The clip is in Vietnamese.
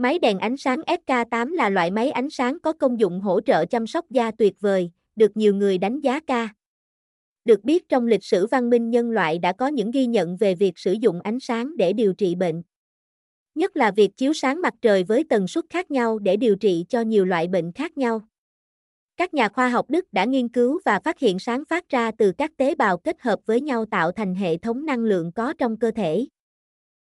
Máy đèn ánh sáng SK8 là loại máy ánh sáng có công dụng hỗ trợ chăm sóc da tuyệt vời, được nhiều người đánh giá ca. Được biết trong lịch sử văn minh nhân loại đã có những ghi nhận về việc sử dụng ánh sáng để điều trị bệnh. Nhất là việc chiếu sáng mặt trời với tần suất khác nhau để điều trị cho nhiều loại bệnh khác nhau. Các nhà khoa học Đức đã nghiên cứu và phát hiện sáng phát ra từ các tế bào kết hợp với nhau tạo thành hệ thống năng lượng có trong cơ thể.